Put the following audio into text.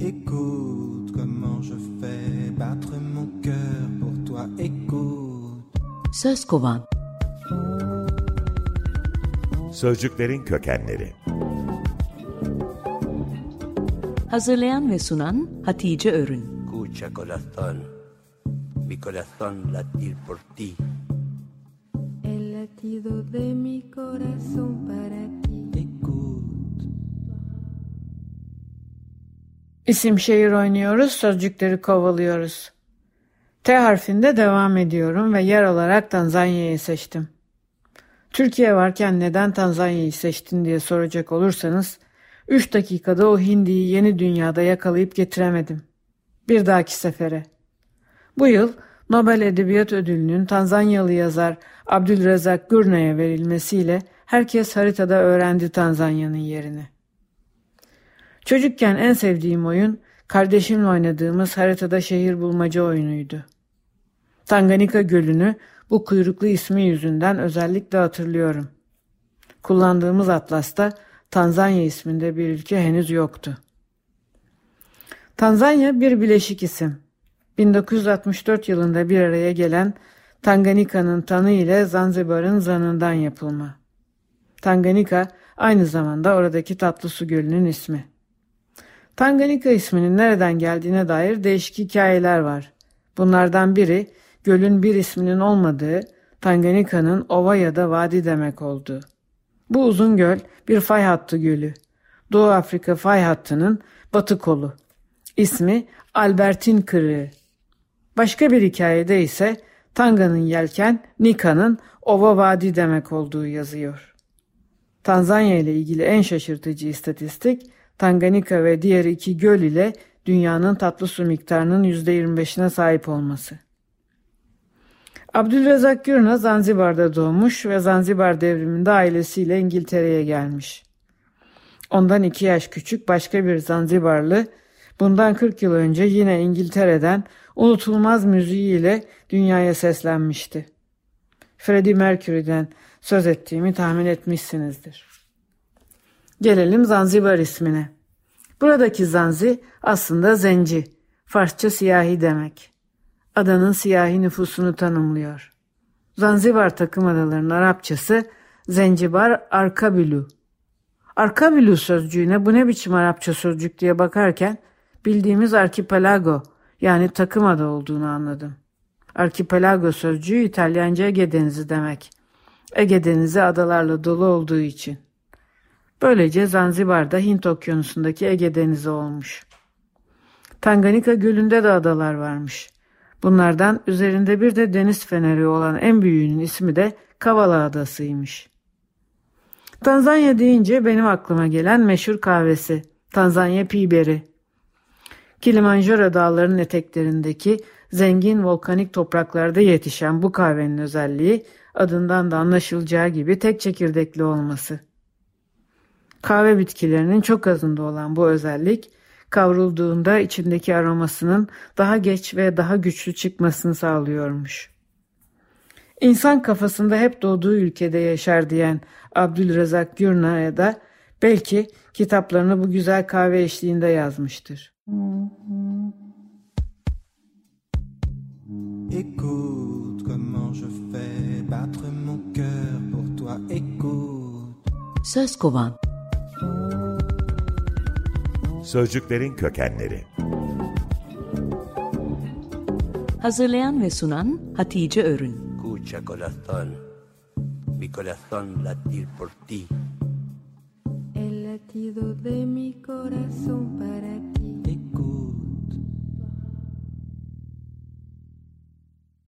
Écoute comment je fais battre mon cœur pour toi. Écoute. Söz kovan. Sözcüklerin kökenleri. Hazırlayan ve sunan Hatice Örün. Escucha corazón, mi corazón latir por ti. El latido de mi corazón para ti. İsim şehir oynuyoruz, sözcükleri kovalıyoruz. T harfinde devam ediyorum ve yer olarak Tanzanya'yı seçtim. Türkiye varken neden Tanzanya'yı seçtin diye soracak olursanız 3 dakikada o hindiyi yeni dünyada yakalayıp getiremedim. Bir dahaki sefere. Bu yıl Nobel Edebiyat Ödülü'nün Tanzanyalı yazar Abdülrezzak Gürne'ye verilmesiyle herkes haritada öğrendi Tanzanya'nın yerini. Çocukken en sevdiğim oyun kardeşimle oynadığımız haritada şehir bulmaca oyunuydu. Tanganyika Gölü'nü bu kuyruklu ismi yüzünden özellikle hatırlıyorum. Kullandığımız atlasta Tanzanya isminde bir ülke henüz yoktu. Tanzanya bir bileşik isim. 1964 yılında bir araya gelen Tanganyika'nın tanı ile Zanzibar'ın zanından yapılma. Tanganyika aynı zamanda oradaki tatlı su gölünün ismi. Tanganyika isminin nereden geldiğine dair değişik hikayeler var. Bunlardan biri gölün bir isminin olmadığı, Tanganyika'nın ova ya da vadi demek olduğu. Bu uzun göl bir fay hattı gölü. Doğu Afrika fay hattının batı kolu. İsmi Albertin Kırığı. Başka bir hikayede ise Tanga'nın yelken, Nika'nın ova vadi demek olduğu yazıyor. Tanzanya ile ilgili en şaşırtıcı istatistik Tanganyika ve diğer iki göl ile dünyanın tatlı su miktarının %25'ine sahip olması. Abdülrezzak Gürna Zanzibar'da doğmuş ve Zanzibar devriminde ailesiyle İngiltere'ye gelmiş. Ondan iki yaş küçük başka bir Zanzibarlı bundan 40 yıl önce yine İngiltere'den unutulmaz müziğiyle dünyaya seslenmişti. Freddie Mercury'den söz ettiğimi tahmin etmişsinizdir. Gelelim Zanzibar ismine. Buradaki Zanzi aslında zenci, Farsça siyahi demek. Adanın siyahi nüfusunu tanımlıyor. Zanzibar takım adalarının Arapçası Zencibar Arkabilü. Arkabilü sözcüğüne bu ne biçim Arapça sözcük diye bakarken bildiğimiz arkipelago yani takım ada olduğunu anladım. Arkipelago sözcüğü İtalyanca Ege Denizi demek. Ege Denizi adalarla dolu olduğu için. Böylece Zanzibar'da Hint Okyanusu'ndaki Ege Denizi olmuş. Tanganyika Gölü'nde de adalar varmış. Bunlardan üzerinde bir de deniz feneri olan en büyüğünün ismi de Kavala Adası'ymış. Tanzanya deyince benim aklıma gelen meşhur kahvesi, Tanzanya Piberi. Kilimanjaro dağlarının eteklerindeki zengin volkanik topraklarda yetişen bu kahvenin özelliği adından da anlaşılacağı gibi tek çekirdekli olması. Kahve bitkilerinin çok azında olan bu özellik kavrulduğunda içindeki aromasının daha geç ve daha güçlü çıkmasını sağlıyormuş. İnsan kafasında hep doğduğu ülkede yaşar diyen Abdülrezzak Gürna'ya da belki kitaplarını bu güzel kahve eşliğinde yazmıştır. Écoute comment je fais battre mon cœur pour toi. Écoute. Söz kovan. Sözcüklerin kökenleri. Hazırlayan ve sunan Hatice Örün. Escucha corazón, mi corazón latir por ti. El latido de mi corazón para